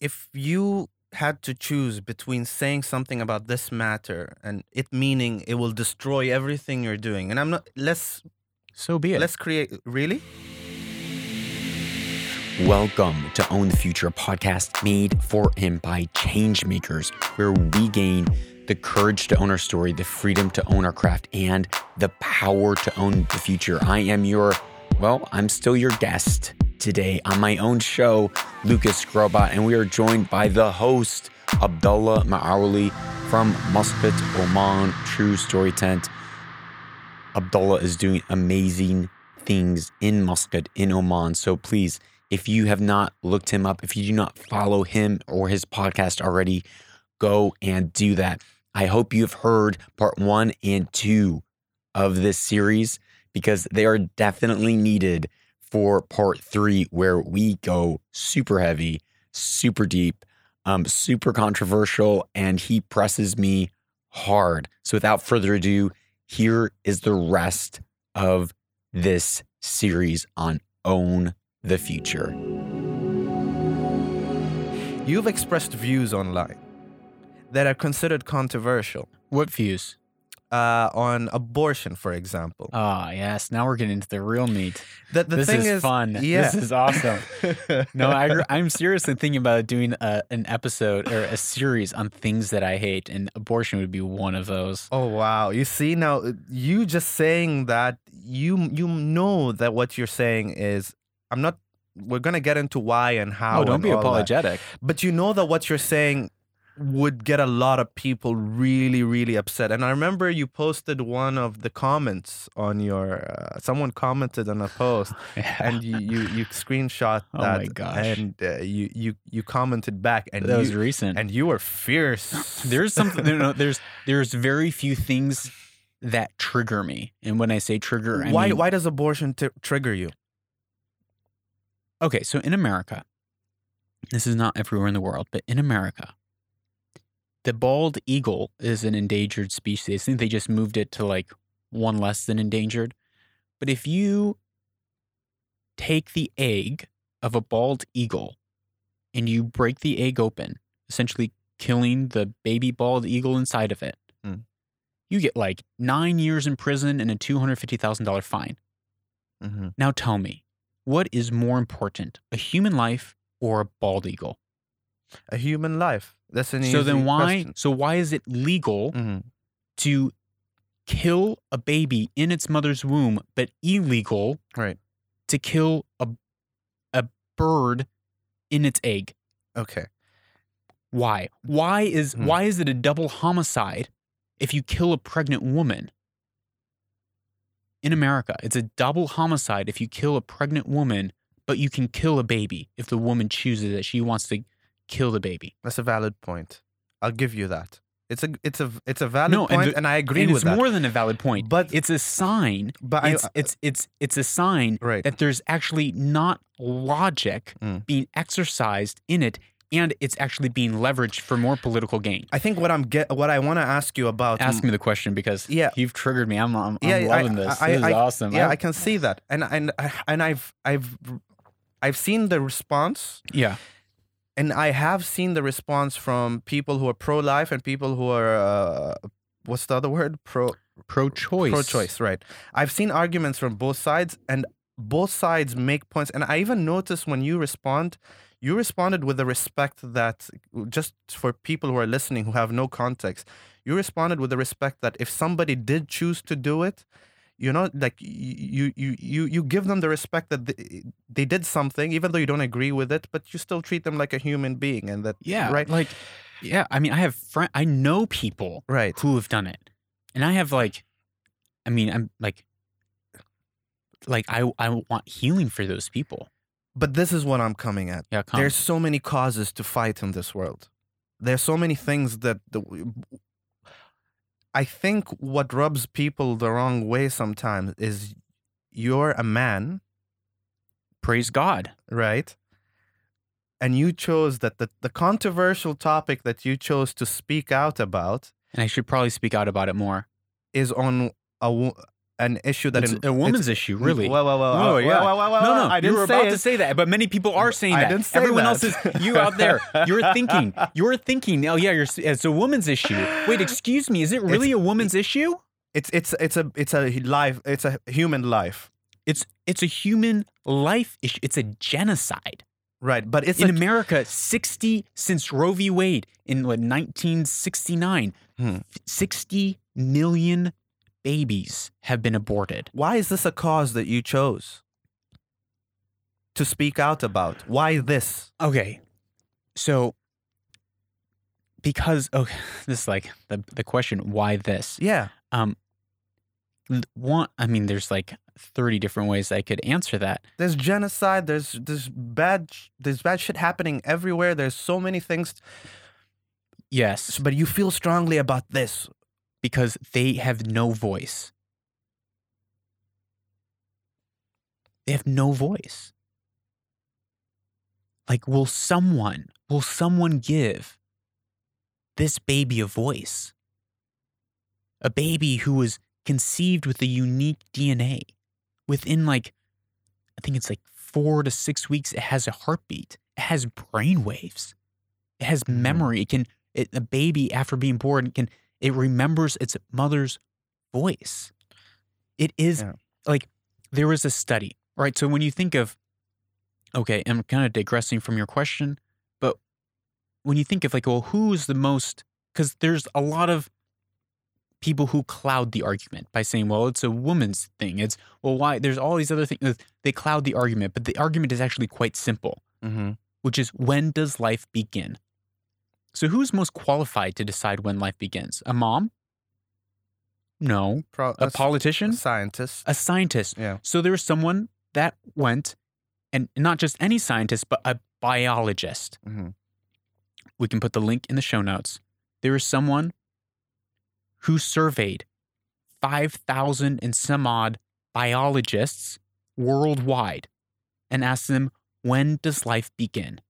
if you had to choose between saying something about this matter and it meaning it will destroy everything you're doing, and I'm not let's So be it. let's create really Welcome to Own the Future, a podcast made for and by changemakers, where we gain the courage to own our story, the freedom to own our craft, and the power to own the future. I am your, well, I'm still your guest today on my own show, Lucas Skrobot, and we are joined by the host, Abdullah Maawali from Muscat, Oman, True Story Tent. Abdullah is doing amazing things in Muscat, in Oman. So please, if you have not looked him up, if you do not follow him or his podcast already, go and do that. I hope you've heard part one and two of this series because they are definitely needed for part three, where we go super heavy, super deep, um, super controversial, and he presses me hard. So without further ado, here is the rest of this series on Own the Future. you've expressed views online that are considered controversial What views? Uh, on abortion, for example. Ah, yes. Now we're getting into the real meat. the, the this thing is, is, fun. Yeah. This is awesome. No, I, I'm seriously thinking about doing a, an episode or a series on things that I hate, and abortion would be one of those. Oh wow! You see now, you just saying that you you know that what you're saying is I'm not. We're gonna get into why and how. oh, don't be all that. apologetic. But you know that what you're saying would get a lot of people really really upset. And I remember you posted one of the comments on your. Uh, someone commented on a post, and you you, you screenshot Oh that, my gosh. and uh, you you you commented back, and that was recent. and you were fierce. there's something. no, no, there's there's very few things that trigger me, and when I say trigger, I why mean, why does abortion t- trigger you? Okay, so in America, this is not everywhere in the world, but in America, the bald eagle is an endangered species. I think they just moved it to like one less than endangered. But if you take the egg of a bald eagle and you break the egg open, essentially killing the baby bald eagle inside of it, Hmm. you get like nine years in prison and a $250,000 fine. Mm-hmm. Now tell me, what is more important, a human life or a bald eagle? A human life. That's an so then why question. so why is it legal Mhm. to kill a baby in its mother's womb but illegal Right. to kill a a bird in its egg? Okay. Why? Why is Hmm. why is it a double homicide if you kill a pregnant woman? In America, it's a double homicide if you kill a pregnant woman, but you can kill a baby if the woman chooses that she wants to kill the baby. That's a valid point. I'll give you that. It's a it's a it's a valid No, and point, and, I agree and with it's that. more than a valid point. But- it's a sign. but I, It's it's it's it's a sign right. that there's actually not logic Mm. being exercised in it, and it's actually being leveraged for more political gain. I think what I'm get what I want to ask you about. Ask me the question because Yeah. you've triggered me. I'm I'm, I'm Yeah, I- loving this. I- this is I- awesome. Yeah, I- I can see that, and and and I've I've I've seen the response, yeah. And I have seen the response from people who are pro-life and people who are uh, what's the other word? Pro Pro-choice. pro-choice right. I've seen arguments from both sides and both sides make points. And i even noticed when you respond you responded with the respect that just for people who are listening who have no context you responded with the respect that if somebody did choose to do it you know like you you you you give them the respect that they, they did something even though you don't agree with it but you still treat them like a human being and that Yeah. right Like, yeah. I mean, I have friend. I know people right who have done it, and I have like, I mean, I'm like, like I I want healing for those people. but this is what i'm coming at Yeah. Come. There's so many causes to fight in this world. There's so many things that the, I think what rubs people the wrong way sometimes is you're a man, Praise God. right? And you chose that the, the controversial topic that you chose to speak out about And I should probably speak out about it more. is on a an issue that It's in- a woman's issue, really. Well, well, well, Oh, well, yeah. well, well, well, no, no, I didn't were say about it. to say that, but many people are saying I that. didn't say Everyone that. else is you out there. You're thinking. You're thinking. Oh yeah, you're. It's a woman's issue. Wait, excuse me. Is it really a woman's issue? It's it's it's a it's a life. It's a human life, It's it's a human life issue. It's a genocide. right? But it's in a, America, 60 since Roe v. Wade in what, 1969, Hmm. 60 million babies have been aborted. why is this a cause that you chose to speak out about? Why this? Okay. So because okay, this is like the the question why this? Yeah, Um one I mean there's like 30 different ways I could answer that. there's genocide. There's there's bad there's bad shit happening everywhere. There's so many things, Yes, but you feel strongly about this. Because they have no voice. They have no voice. Like, will someone, will someone give this baby a voice? A baby who was conceived with a unique DNA. Within like, I think it's like four to six weeks, it has a heartbeat. It has brain waves. It has Mhm. memory. It can, it, a baby after being born can, it remembers its mother's voice. It is Yeah. like, there was a study, right? So when you think of, okay, I'm kind of digressing from your question, but when you think of like, well, who's the most, because there's a lot of people who cloud the argument by saying, well, it's a woman's thing. It's, well, why? There's all these other things. They cloud the argument, but the argument is actually quite simple, Mm-hmm. which is when does life begin? So who's most qualified to decide when life begins? A mom? No. Pro- A s- politician? A scientist. A scientist? Yeah. So there was someone that went, and not just any scientist, but a biologist. Mm-hmm. We can put the link in the show notes. There is someone who surveyed 5,000 and some odd biologists worldwide and asked them, when does life begin?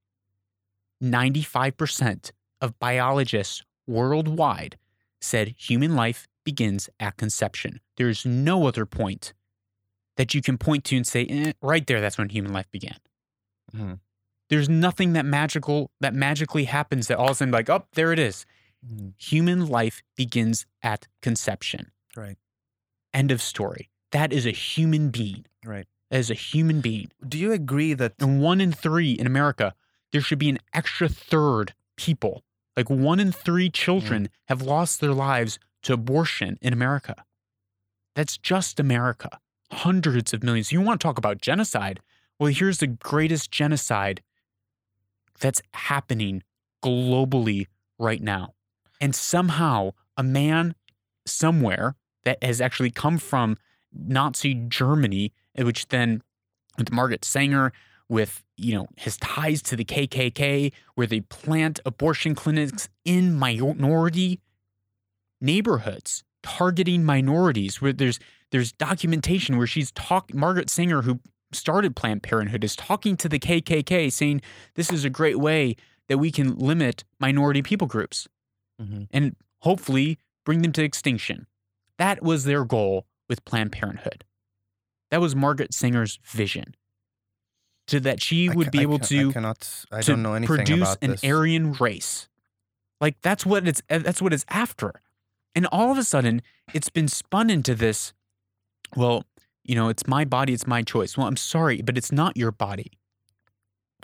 95% of biologists worldwide said human life begins at conception. There's no other point that you can point to and say, eh, right there, that's when human life began. Mhm. There's nothing that magical that magically happens that all of a sudden like, oh, there it is. Human life begins at conception. Right. End of story. That is a human being. Right. As a human being. Do you agree that And one in three in America, there should be an extra third people. Like one in three children have lost their lives to abortion in America. That's just America. Hundreds of millions. You want to talk about genocide? Well, here's the greatest genocide that's happening globally right now. And somehow, a man somewhere that has actually come from Nazi Germany, which then with Margaret Sanger, with you know his ties to the KKK, where they plant abortion clinics in minority neighborhoods, targeting minorities. Where there's there's documentation where she's talk Margaret Sanger, who started Planned Parenthood, is talking to the KKK, saying this is a great way that we can limit minority people groups Mhm. and hopefully bring them to extinction. That was their goal with Planned Parenthood. That was Margaret Sanger's vision. So that she would be I able ca- to, I cannot. I to don't know anything produce about an this. Aryan race. Like that's what it's uh, that's what it's after. And all of a sudden, it's been spun into this, well, you know, it's my body, it's my choice. Well, I'm sorry, but it's not your body.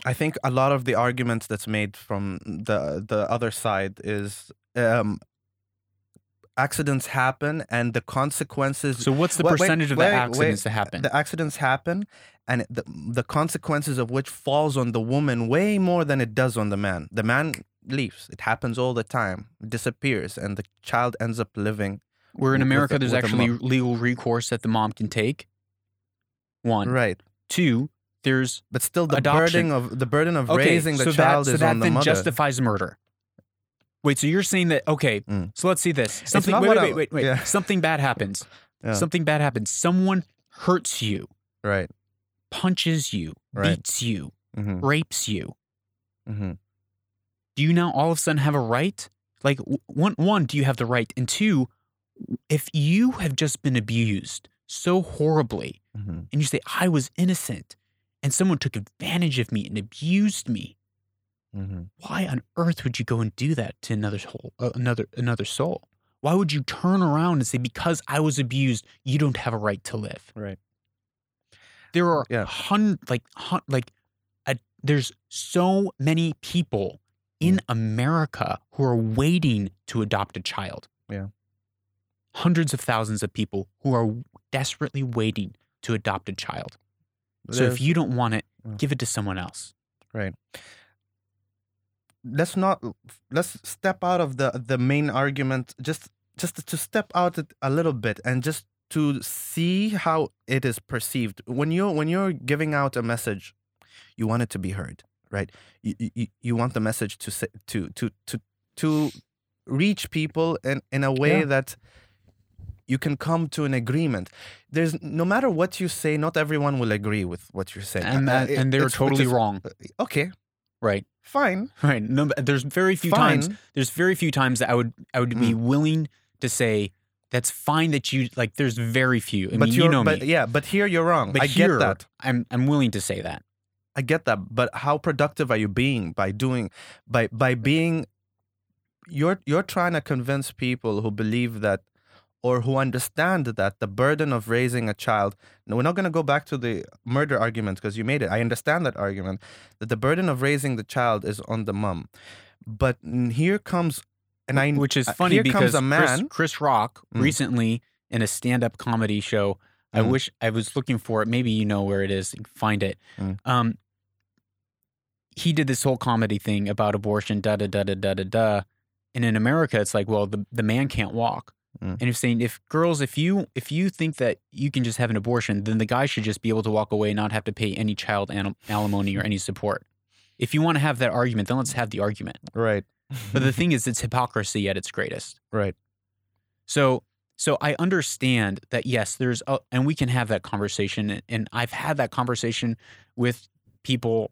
I think a lot of the arguments that's made from the the other side is um, accidents happen and the consequences. So what's the Wait, wait, percentage of the wait, accidents that happen? the accidents happen, and the the consequences of which falls on the woman way more than it does on the man. The man leaves. It happens all the time. Disappears, and the child ends up living. Where in America, there's actually legal recourse that the mom can take. One, Right, two. There's but still, the Adoption. burden of the burden of okay, raising the so child that, so is that on the then mother. justifies murder. Wait, so you're saying that? Okay, Mm. so let's see this. Something. Wait, wait, I- wait, wait, wait. yeah. Something bad happens. Yeah. Something bad happens. Someone hurts you, right. punches you, Right. beats you, Mm-hmm. rapes you. Mm-hmm. Do you now all of a sudden have a right? Like one, one, do you have the right? And two, if you have just been abused so horribly Mhm. and you say I was innocent and someone took advantage of me and abused me, Mhm. why on earth would you go and do that to another soul, uh, another another soul? Why would you turn around and say because I was abused, you don't have a right to live? Right. There are Yeah. hun like hun, like a, there's so many people in America who are waiting to adopt a child. Yeah. Hundreds of thousands of people who are desperately waiting to adopt a child. So if you don't want it, Mm. give it to someone else. Let's not let's step out of the the main argument just just to step out a little bit and just to see how it is perceived. When you when you're giving out a message you want it to be heard right? You you, you want the message to say, to to to to reach people in in a way Yeah. that you can come to an agreement. There's no matter what you say not everyone will agree with what you're saying. And Uh, that, it- and they're totally is- wrong. okay Right. fine Right. No, there's very few fine times there's very few times that I would I would be mm. willing to say that's fine that you like there's very few. I but mean, you know but me. yeah, but here you're wrong. But I here, get that. I'm I'm willing to say that. I get that. But how productive are you being by doing by by being you're you're trying to convince people who believe that or who understand that the burden of raising a child no we're not going to go back to the murder argument because you made it i understand that argument that the burden of raising the child is on the mom but here comes and i Which is uh, funny here because comes a Chris, man Chris Rock Mm. recently in a stand-up comedy show. I Mm. wish I was looking for it. Maybe you know where it is. Find it. Mm. Um, he did this whole comedy thing about abortion. Da da da da da da da. And in America, it's like, well, the, the man can't walk. Mm. And if saying, if girls, if you if you think that you can just have an abortion, then the guy should just be able to walk away and not have to pay any child anim- alimony or any support. If you want to have that argument, then let's have the argument. right But the thing is, it's hypocrisy at its greatest. right So, so I understand that yes, there's, a, and we can have that conversation, and- I've had that conversation with people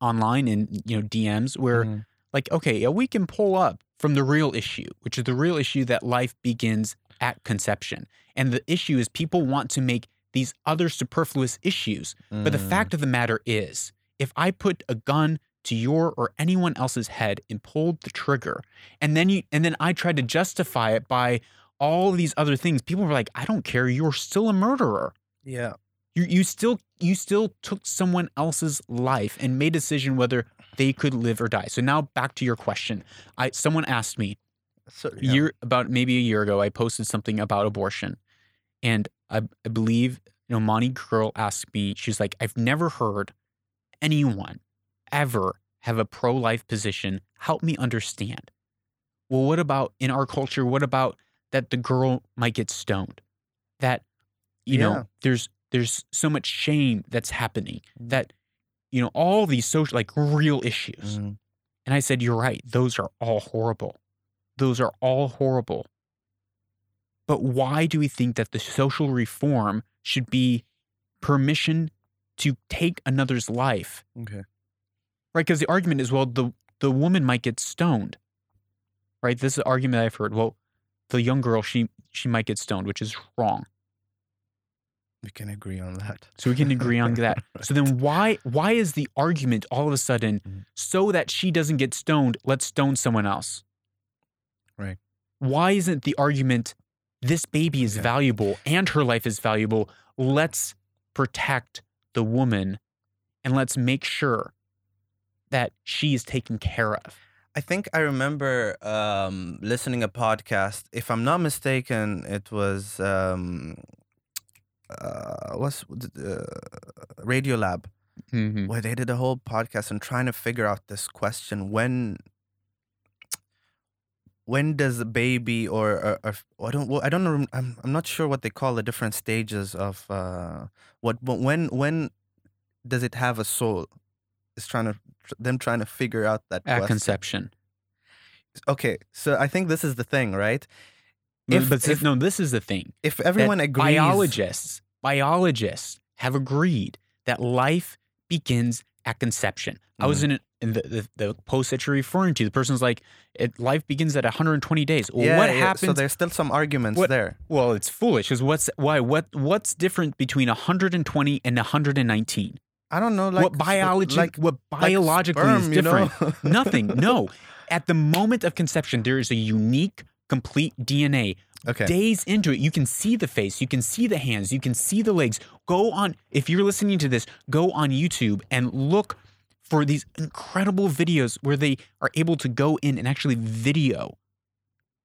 online in you know DMs where Mhm. Like, okay, yeah, we can pull up from the real issue, which is the real issue that life begins at conception, and the issue is people want to make these other superfluous issues but the Mm. fact of the matter is, if I put a gun to your or anyone else's head and pulled the trigger, and then you and then I tried to justify it by all these other things, people were like, "I don't care. You're still a murderer. yeah You you still you still took someone else's life and made a decision whether they could live or die." So now back to your question. I someone asked me, so yeah. year about maybe a year ago, I posted something about abortion, and I, I believe you know Monty Girl asked me. She's like, I've never heard anyone ever have a pro-life position. Help me understand. Well, what about in our culture? What about that the girl might get stoned? That you Yeah. know, there's there's so much shame that's happening. Mm. That you know all these social like real issues. Mhm. And I said, You're right. Those are all horrible. Those are all horrible. But why do we think that the social reform should be permission to take another's life? okay Right? Because the argument is, well, the, the woman might get stoned. Right? This is an argument I've heard. Well, the young girl, she she might get stoned, which is wrong. We can agree on that So we can agree on that. So then why why is the argument all of a sudden Mhm. so that she doesn't get stoned, let's stone someone else? Right. Why isn't the argument this baby is Yeah. valuable and her life is valuable? Let's protect the woman and let's make sure that she is taken care of. I think I remember um, listening a podcast. If I'm not mistaken, it was um, uh, what's uh, Radiolab, Mm-hmm. where they did a whole podcast and trying to figure out this question: when, when does a baby or, or, or I don't well, I don't know I'm I'm not sure what they call the different stages of uh, what but when when does it have a soul? Is trying to them trying to figure out that At question. conception. Okay, so I think this is the thing, right? If- but if- no, this is the thing. If everyone agrees, biologists biologists have agreed that life begins at conception. I was Mhm. in and the, the, the post that you're referring to, the person's like, it, life begins at 120 days. Well, yeah, what yeah, happens? So there's still some arguments What- there. well, it's foolish. Because what's why? What what's different between 120 and 119? I don't know, like what biology? like, what like biologically is sperm, you know? different? Nothing. No. At the moment of conception, there is a unique, complete DNA. okay. Days into it, you can see the face, you can see the hands, you can see the legs. Go on, if you're listening to this, go on YouTube and look for these incredible videos where they are able to go in and actually video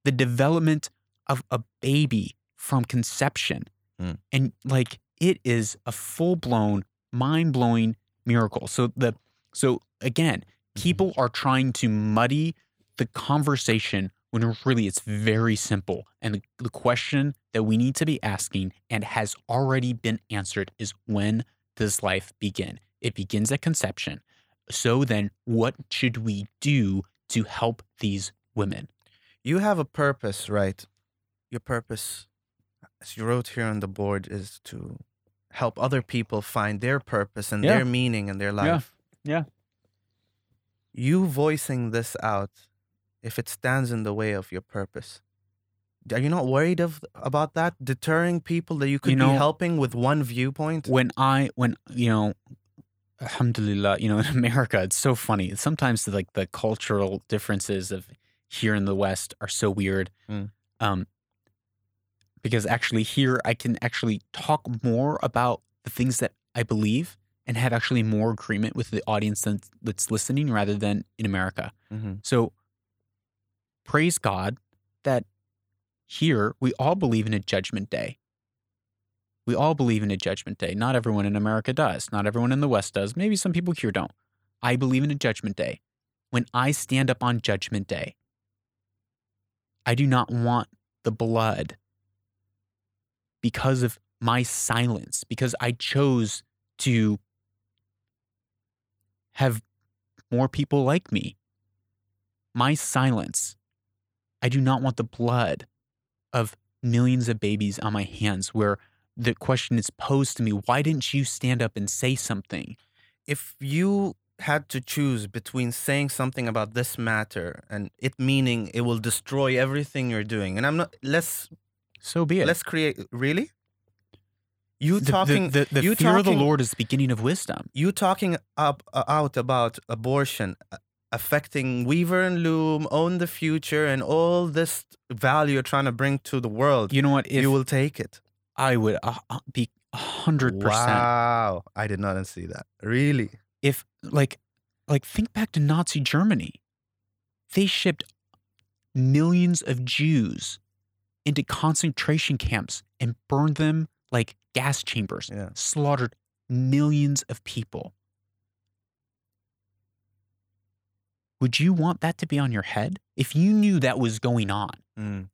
the development of a baby from conception. Mm. And like it is a full blown, mind blowing miracle. So the so again, people are trying to muddy the conversation when really it's very simple. And the, question that we need to be asking and has already been answered is when does life begin? It begins at conception. So then, what should we do to help these women? you have a purpose, right? Your purpose, as you wrote here on the board, is to help other people find their purpose and Yeah. their meaning in their life. Yeah. life. Yeah. You voicing this out, if it stands in the way of your purpose, are you not worried of about that deterring people that you could know, be helping with one viewpoint? When I, when, you know, alhamdulillah, you know, in America, it's so funny. Sometimes like the cultural differences of here in the West are so weird. Mm. Um, because actually here I can actually talk more about the things that I believe and have actually more agreement with the audience that's, listening rather than in America. hmm So praise God that here we all believe in a judgment day. We all believe in a judgment day. Not everyone in America does. Not everyone in the West does. Maybe some people here don't. I believe in a judgment day. When I stand up on judgment day, I do not want the blood because of my silence, because I chose to have more people like me. My silence, I do not want the blood of millions of babies on my hands where the question is posed to me why didn't you stand up and say something? If you had to choose between saying something about this matter and it meaning it will destroy everything you're doing, and I'm not let's So be it. let's create really you the, the- talking the, the, you fear of the Lord is the beginning of wisdom. you talking up uh, out about abortion uh, affecting weaver and loom own the future and all this value you're trying to bring to the world You know what? If you will take it I would uh, uh, be a hundred percent. wow i did not see that really If like, like think back to Nazi Germany, they shipped millions of Jews into concentration camps and burned them like gas chambers. yeah slaughtered millions of people. Would you want that to be on your head? If you knew that was going on, Mm.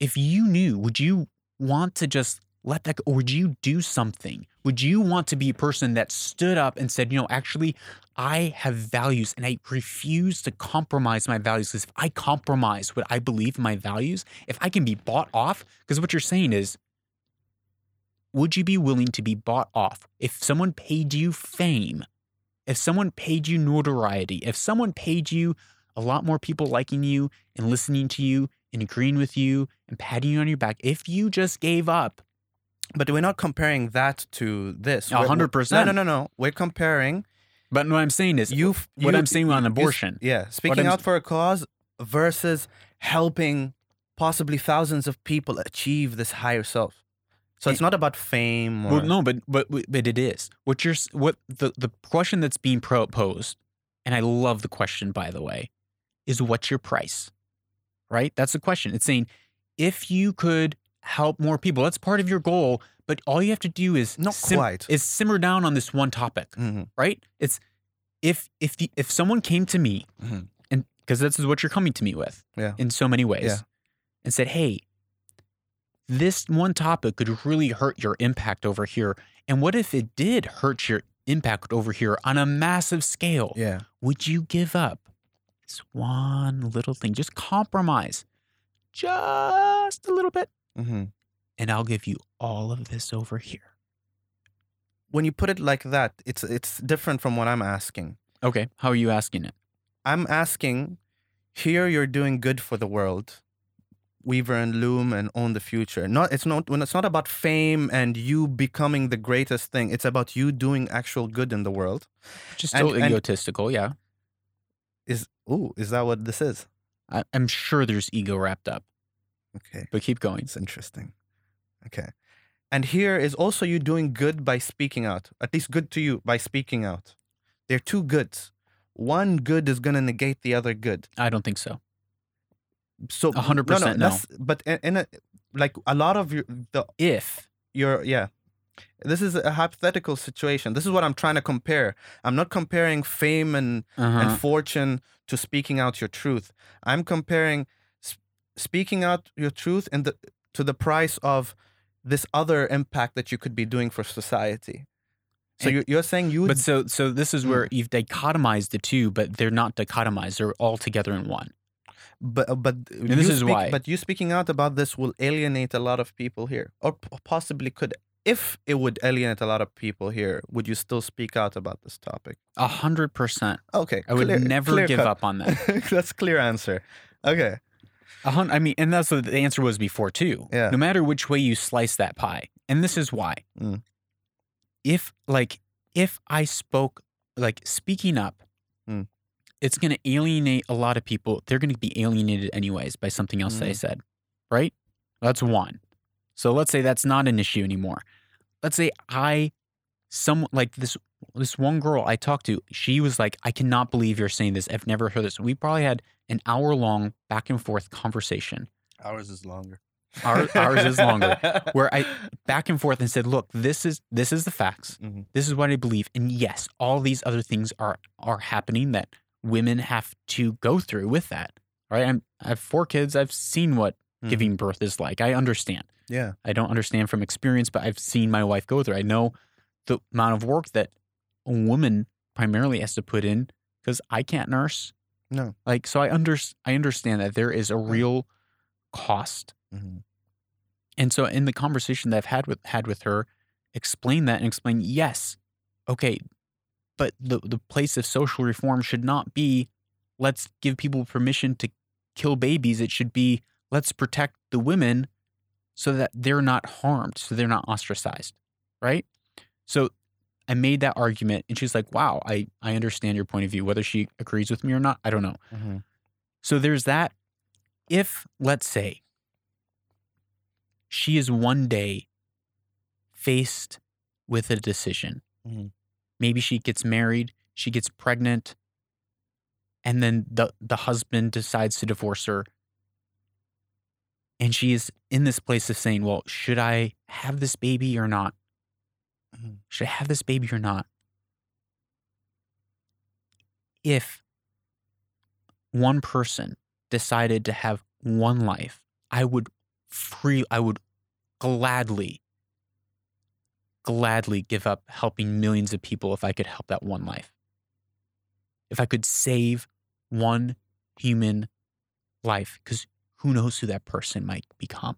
if you knew, would you want to just let that go? Or would you do something? Would you want to be a person that stood up and said, you know, actually, I have values and I refuse to compromise my values? Because if I compromise what I believe in my values, if I can be bought off, because what you're saying is, would you be willing to be bought off if someone paid you fame, if someone paid you notoriety, if someone paid you a lot more people liking you and listening to you and agreeing with you and patting you on your back, if you just gave up, but we're not comparing that to this. A We're- hundred we're- percent. no no no no. We're comparing but what I'm saying is, you what I'm saying on you- abortion, yeah speaking out for a cause versus helping possibly thousands of people achieve this higher self so it's not about fame or Well, no, but but but it is. What you're what the the question that's being proposed, and I love the question by the way, is what's your price? Right? That's the question. It's saying if you could help more people, that's part of your goal. But all you have to do is Not quite. is simmer down on this one topic, Mhm. right? It's if if the, if someone came to me Mhm. and because this is what you're coming to me with, Yeah. in so many ways, Yeah. and said, "Hey, this one topic could really hurt your impact over here. And what if it did hurt your impact over here on a massive scale? yeah Would you give up this one little thing? Just compromise just a little bit, hmm and I'll give you all of this over here. when you put it like that, it's it's different from what I'm asking. Okay. How are you asking it? I'm asking, here you're doing good for the world. Weaver and Loom and own the future. Not it's not when it's not about fame and you becoming the greatest thing. It's about you doing actual good in the world. Just And- so and- egotistical, yeah. Is ooh, is that what this is? I, I'm sure there's ego wrapped up, Okay. but keep going. It's interesting. Okay. And here is also you doing good by speaking out. At least good to you by speaking out. They're two goods. One good is gonna negate the other good. I don't think so. So A hundred no, no, no. that's- But in, in a like a lot of your the If your yeah. This is a hypothetical situation. This is what I'm trying to compare. I'm not comparing fame and uh and fortune to speaking out your truth. I'm comparing s- speaking out your truth and the to the price of this other impact that you could be doing for society. So And- you're, you're saying you But so so this is Mm. where you've dichotomized the two, but they're not dichotomized. They're all together in one. But but this is speak- why. But you speaking out about this will alienate a lot of people here, or possibly could. If it would alienate a lot of people here, would you still speak out about this topic? A hundred percent. Okay, I would clear- never clear give cut. up on that. That's clear answer. Okay. A hun- I mean, and that's what the answer was before too. Yeah. No matter which way you slice that pie, and this is why. Mm. If like if I spoke like speaking up. It's going to alienate a lot of people. They're going to be alienated anyways by something else that I Mm. said, right? That's one. So let's say that's not an issue anymore. Let's say I, some like this this one girl I talked to, she was like, I cannot believe you're saying this. I've never heard this. We probably had an hour long back and forth conversation Ours is longer. Our- ours is longer. where I back and forth and said, look, this is this is the facts. Mhm. This is what I believe. And yes, all these other things are are happening that women have to go through with that. Right? I'm, I have four kids. I've seen what Mhm. giving birth is like. I understand. Yeah. I don't understand from experience, but I've seen my wife go through. I know the amount of work that a woman primarily has to put in because I can't nurse. No. Like so I under I understand that there is a real cost Mhm. and so in the conversation that I've had with had with her, explain that and explain, yes, okay, but the the place of social reform should not be let's give people permission to kill babies. It should be let's protect the women so that they're not harmed, so they're not ostracized. Right? So I made that argument and she's like, wow, I, I understand your point of view. Whether she agrees with me or not, I don't know. Mhm. So there's that. If, let's say, she is one day faced with a decision. Maybe she gets married, she gets pregnant, and then the, the husband decides to divorce her. And she is in this place of saying, well, should I have this baby or not? Mhm. Should I have this baby or not? If one person decided to have one life, I would free I would gladly gladly give up helping millions of people if I could help that one life. If I could save one human life cuz who knows who that person might become.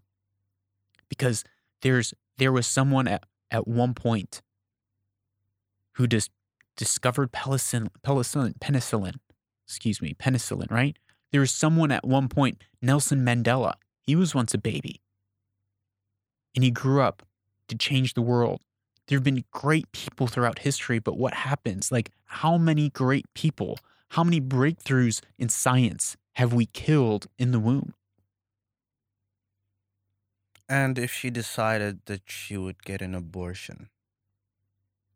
Because there's there was someone at, at one point who just discovered penicillin, penicillin, excuse me, penicillin, right? There was someone at one point, Nelson Mandela. He was once a baby. And he grew up to change the world. There have been great people throughout history, but what happens? Like, how many great people, how many breakthroughs in science have we killed in the womb? And if she decided that she would get an abortion,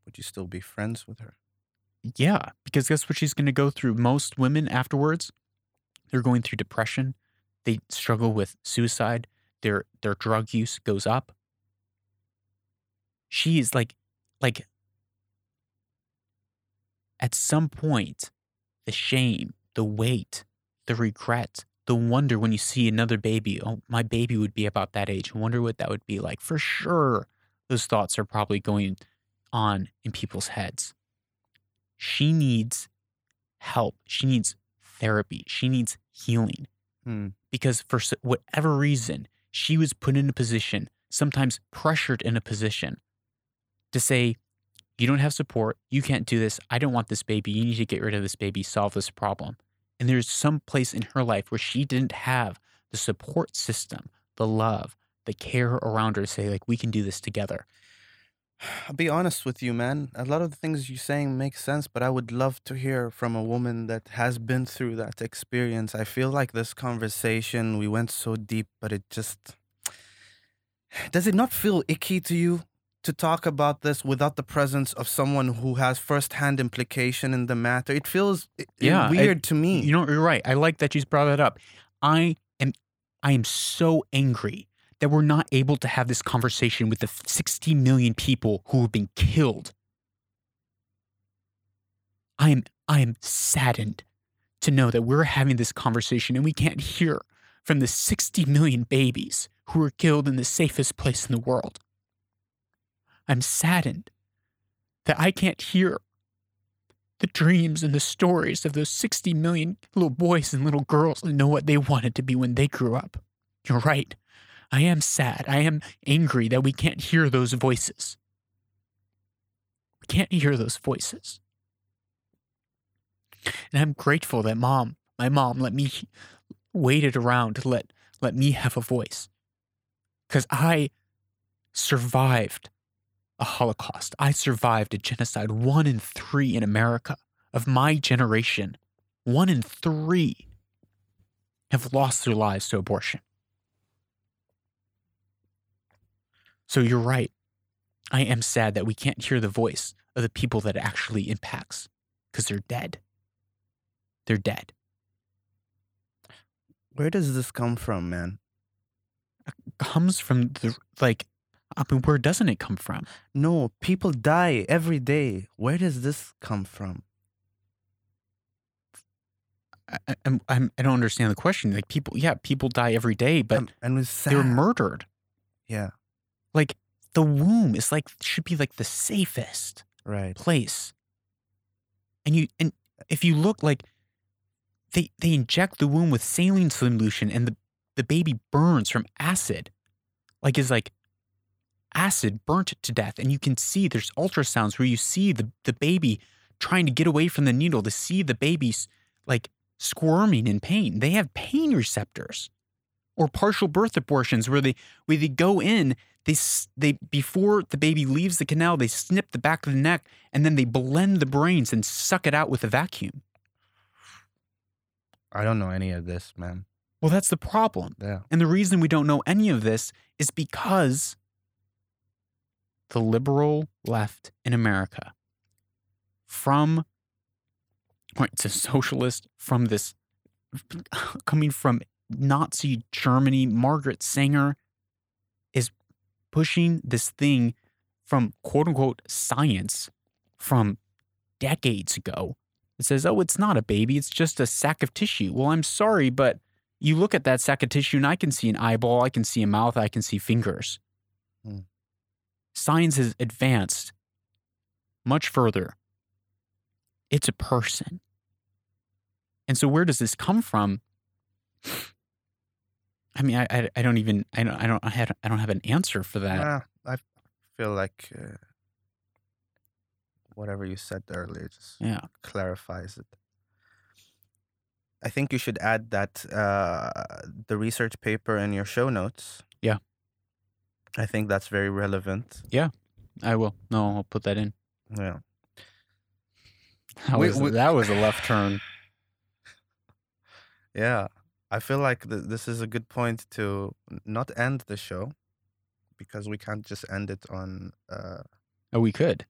would you still be friends with her? Yeah, because guess what she's going to go through? Most women afterwards, they're going through depression. They struggle with suicide. Their their drug use goes up. She is like, like, at some point, the shame, the weight, the regret, the wonder when you see another baby. Oh, my baby would be about that age. I wonder what that would be like. For sure, those thoughts are probably going on in people's heads she needs help. She needs therapy. She needs healing Hmm. because for whatever reason, she was put in a position, sometimes pressured in a position to say, You don't have support. You can't do this. I don't want this baby. You need to get rid of this baby, solve this problem. And there's some place in her life where she didn't have the support system, the love, the care around her to say, like, we can do this together. I'll be honest with you, man. A lot of the things you're saying make sense, but I would love to hear from a woman that has been through that experience. I feel like this conversation, we went so deep, but it just. Does it not feel icky to you to talk about this without the presence of someone who has firsthand implication in the matter? It feels i- i- Yeah, I- weird to me. You know, you're right. I like that she's brought that up. I am I am so angry that we're not able to have this conversation with the 60 million people who have been killed. I am I am saddened to know that we're having this conversation and we can't hear from the 60 million babies who were killed in the safest place in the world. I'm saddened that I can't hear the dreams and the stories of those 60 million little boys and little girls and know what they wanted to be when they grew up. You're right. I am sad. I am angry that we can't hear those voices. We can't hear those voices. And I'm grateful that mom, my mom, let me waited around to let let me have a voice. Cuz I survived a Holocaust. I survived a genocide, one in three in America of my generation. One in three have lost their lives to abortion. So you're right. I am sad that we can't hear the voice of the people that it actually impacts because they're dead. They're dead. Where does this come from, man? Comes from the, like, I mean, where doesn't it come from? No, people die every day. Where does this come from? I, I'm, I'm, I don't understand the question. Like, people, yeah, people die every day, but Um, and they were murdered. yeah, Like, the womb is like, should be like the safest. right. place. And you and if you look like they they inject the womb with saline solution and the, the baby burns from acid. Like is like acid burnt to death. And you can see there's ultrasounds where you see the, the baby trying to get away from the needle to see the baby's like squirming in pain. They have pain receptors. Or partial birth abortions where they where they go in they they before the baby leaves the canal they snip the back of the neck and then they blend the brains and suck it out with a vacuum I don't know any of this, man. well that's the problem Yeah. and the reason we don't know any of this is because the liberal left in america from it's a socialist from this coming from nazi germany margaret sanger is pushing this thing from quote unquote science from decades ago. It says, oh, it's not a baby, it's just a sack of tissue. Well, I'm sorry, but you look at that sack of tissue and I can see an eyeball, I can see a mouth, I can see fingers. Science has advanced much further. It's a person. And so, where does this come from? I mean, I, I, I don't even I don't I don't I, had, I don't have an answer for that. I feel like uh, whatever you said earlier just Yeah. clarifies it. I think you should add that uh, the research paper in your show notes. Yeah. I think that's very relevant. Yeah, I will. No, I'll put that in. Yeah. That, We- was, we- that was a left turn. Yeah. I feel like th- this is a good point to not end the show because we can't just end it on. Uh, Oh, we could.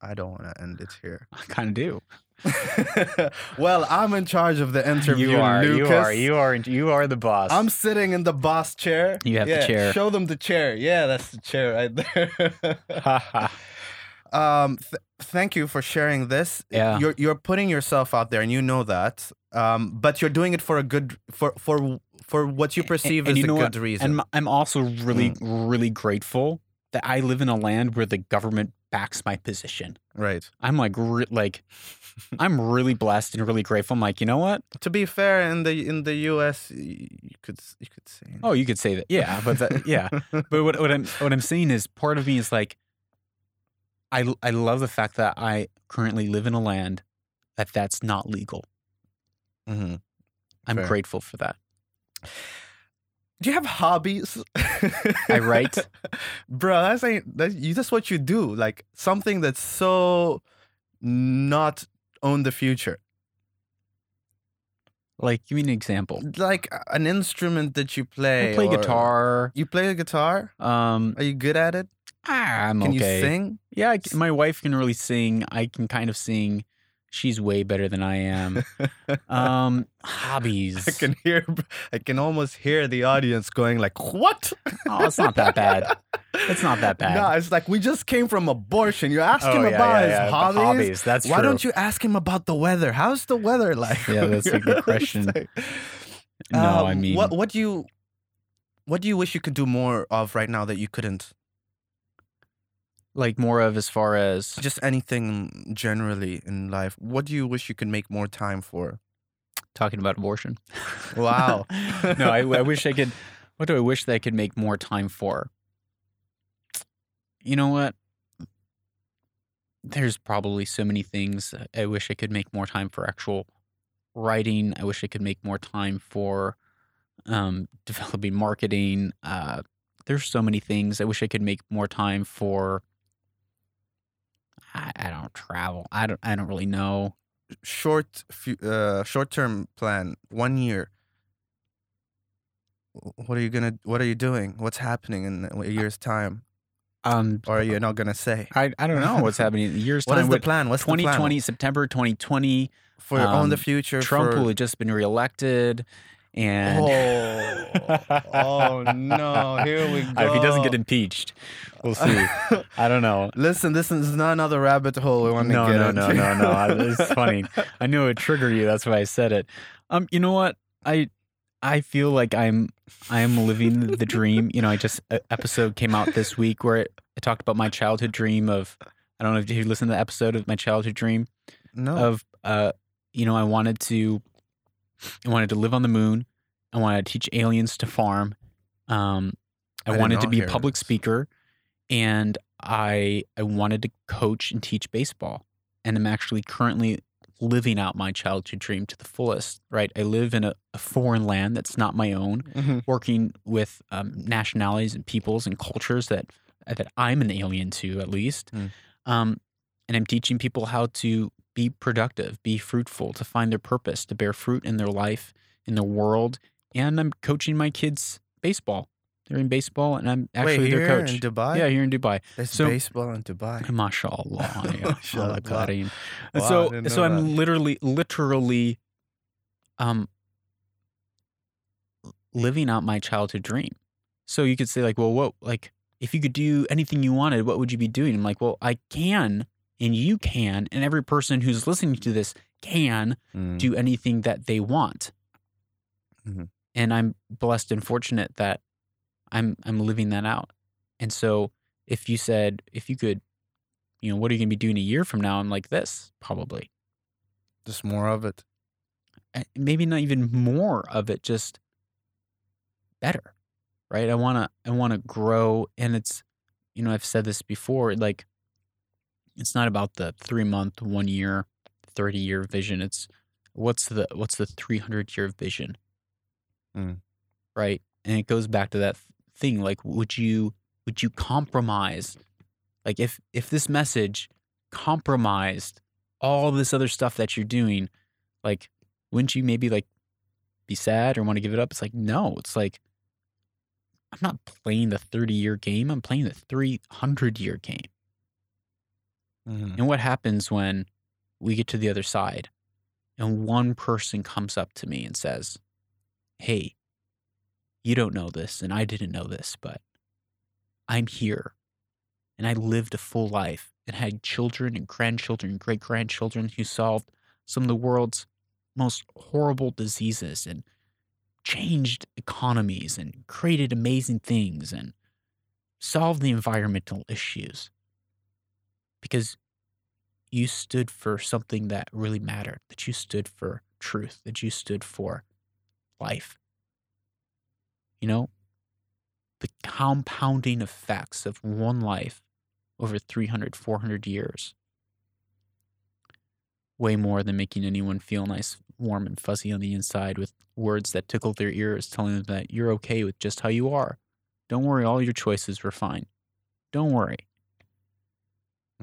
I don't want to end it here. I kind of do. well, I'm in charge of the interview, you are. Lucas. You are. You are. You are the boss. I'm sitting in the boss chair. You have the chair. Show them the chair. Yeah, that's the chair right there. Ha ha. um, th- thank you for sharing this. Yeah. You're you're putting yourself out there, and you know that. Um, but you're doing it for a good for for for what you perceive and as you a good what? reason. And I'm also really, Mm. really grateful that I live in a land where the government backs my position. right. I'm like, re- like, I'm really blessed and really grateful. I'm like, you know what? To be fair, in the in the U.S., you could you could say. Oh, you could say that. Yeah, but that, yeah. But what, what I'm what I'm saying is, part of me is like, I I love the fact that I currently live in a land that that's not legal. hmm I'm Fair. grateful for that. Do you have hobbies? I write. Bro, that's ain't that you that's what you do. Like something that's so not on the future. Like, give me an example. Like an instrument that you play. I play guitar. You play a guitar? Um, Are you good at it? ah, I'm Can okay. Can you sing? Yeah, my wife can really sing. I can kind of sing. She's way better than I am. Um, hobbies. I can hear I can almost hear the audience going like, "What?" Oh, it's not that bad. It's not that bad. No, it's like we just came from abortion. You ask Oh, him yeah, about yeah, his yeah, hobbies. hobbies, that's Why true. don't you ask him about the weather? How's the weather like? Yeah, that's a good question. like- no, I Um, mean, what what do you what do you wish you could do more of right now that you couldn't? Like more of as far as Just anything generally in life. What do you wish you could make more time for? talking about abortion. Wow. no, I, I wish I could. What do I wish that I could make more time for? You know what? There's probably so many things I wish I could make more time for actual writing. I wish I could make more time for um, developing marketing. Uh, there's so many things. I wish I could make more time for. I, I don't travel. I don't. I don't really know. Short uh short term plan, one year. What are you gonna what are you doing? What's happening in a year's time? Um, Or are you not gonna say? I, I don't know what's happening in a year's What time. is the plan? What's the 2020, plan? September 2020. for on the um, future? Trump for... will have just been reelected, and Oh, oh no! Here we go. if he doesn't get impeached, we'll see. I don't know. listen, this is not another rabbit hole we want to No, get no, into. no, no, no. I- It's funny. I knew it would trigger you. That's why I said it. Um, you know what? I I feel like I'm I am living the dream. You know, I just episode came out this week where it, I talked about my childhood dream of. I don't know if you listened to the episode of my childhood dream. no. of uh you know I wanted to I wanted to live on the moon. I wanted to teach aliens to farm. Um I, I wanted to be a public this. speaker and I I wanted to coach and teach baseball. And I'm actually currently living out my childhood dream to the fullest, right? I live in a, a foreign land that's not my own, Mhm. working with um, nationalities and peoples and cultures that that I'm an alien to, at least. Mm. Um, and I'm teaching people how to be productive, be fruitful, to find their purpose, to bear fruit in their life, in their world. And I'm coaching my kids baseball. They're in baseball, and I'm actually Wait, their here coach. in Dubai. yeah, here in Dubai. There's so- baseball in Dubai. MashaAllah. ya Mashallah. Kareem. Wow, so so I'm that. literally literally um living out my childhood dream. So you could say like, well, what like if you could do anything you wanted, what would you be doing? I'm like, well, I can and you can and every person who's listening to this can Mm. do anything that they want. Mhm. And I'm blessed and fortunate that I'm I'm living that out. And so if you said if you could, you know, what are you gonna be doing a year from now? I'm like this, probably. Just more of it. Maybe not even more of it, just better. Right? I wanna I wanna grow and it's you know, I've said this before, like it's not about the three month, one year, thirty year vision. It's what's the what's the three hundred year vision? Mm. Right. And it goes back to that thing. Like, would you would you compromise? Like if if this message compromised all this other stuff that you're doing, like, wouldn't you maybe like be sad or want to give it up? It's like, no, it's like I'm not playing the 30 year game. I'm playing the 300 year game. Mhm. And what happens when we get to the other side and one person comes up to me and says, Hey, you don't know this, and I didn't know this, but I'm here and I lived a full life and had children and grandchildren and great grandchildren who solved some of the world's most horrible diseases and changed economies and created amazing things and solved the environmental issues because you stood for something that really mattered, that you stood for truth, that you stood for life. You know, the compounding effects of one life over 300, 400 years. Way more than making anyone feel nice, warm, and fuzzy on the inside with words that tickle their ears, telling them that you're okay with just how you are. Don't worry, all your choices were fine. Don't worry.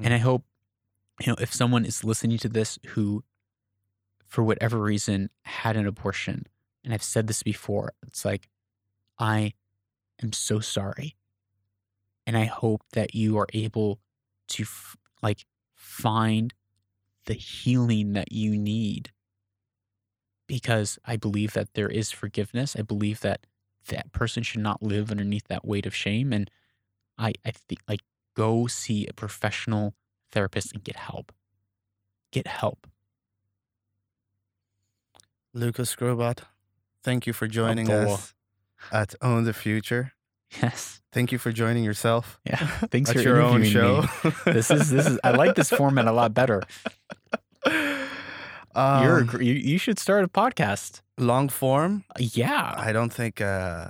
And I mm. hope, you know, if someone is listening to this who, for whatever reason, had an abortion, and I've said this before, it's like, I am so sorry. And I hope that you are able to, f- like, find the healing that you need. Because I believe that there is forgiveness. I believe that that person should not live underneath that weight of shame. And I, I think, like, go see a professional therapist and get help. Get help. Lucas Skrobot, thank you for joining Abdullah. us at Own the Future. Yes. Thank you for joining yourself Yeah. Thanks for your own show. This is this is I like this format a lot better. You're Um, gr- you, you should start a podcast. long form. Yeah. I don't think. Uh,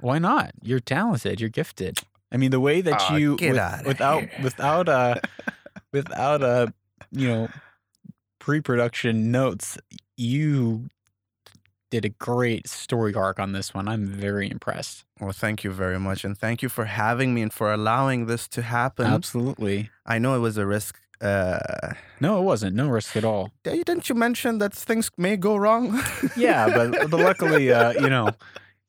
Why not? You're talented. You're gifted. I mean, the way that Aw, you with- without here. without uh without uh you know pre-production notes, you did a great story arc on this one. I'm very impressed. well, thank you very much, and thank you for having me and for allowing this to happen. Absolutely. I know it was a risk. Uh, No, it wasn't. No risk at all. didn't you mention that things may go wrong? Yeah, but but luckily, uh, you know,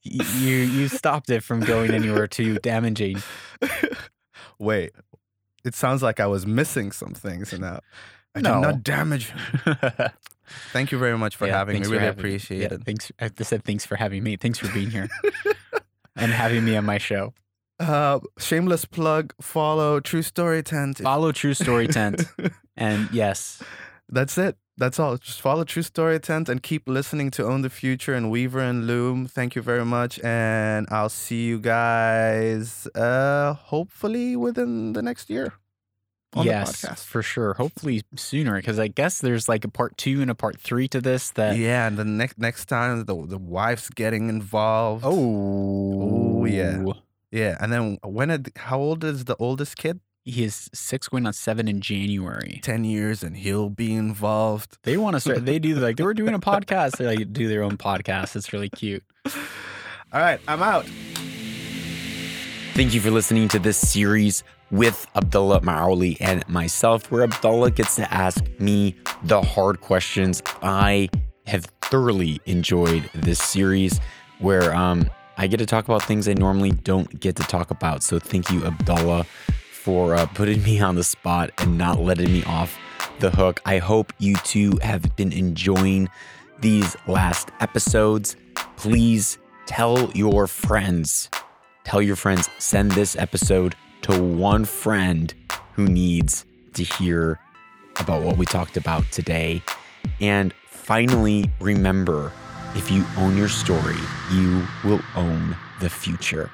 you you stopped it from going anywhere too damaging. Wait, it sounds like I was missing some things now. I No. did not damage. Thank you very much for Yeah, having me. Really having me. appreciate Yeah, it. thanks. I said thanks for having me. Thanks for being here and having me on my show. Uh, shameless plug. Follow True Story Tent. Follow True Story Tent, and yes, That's it. That's all. Just follow True Story Tent and keep listening to Own the Future and Weaver and Loom. Thank you very much, and I'll see you guys. Uh, hopefully within the next year. On yes, the podcast. for sure. Hopefully sooner, because I guess there's like a part two and a part three to this. That yeah, and the next next time the the wife's getting involved. oh, yeah. yeah, and then when it, how old is the oldest kid? He is six going on seven in January. Ten years, and he'll be involved. They want to start. They do like they were doing a podcast. They like do their own podcast. It's really cute. All right, I'm out. Thank you for listening to this series with Abdullah Maawali and myself, where Abdullah gets to ask me the hard questions. I have thoroughly enjoyed this series where um, I get to talk about things I normally don't get to talk about. So thank you, Abdullah, for uh, putting me on the spot and not letting me off the hook. I hope you too have been enjoying these last episodes. Please tell your friends tell your friends, send this episode to one friend who needs to hear about what we talked about today. And finally, remember if you own your story, you will own the future.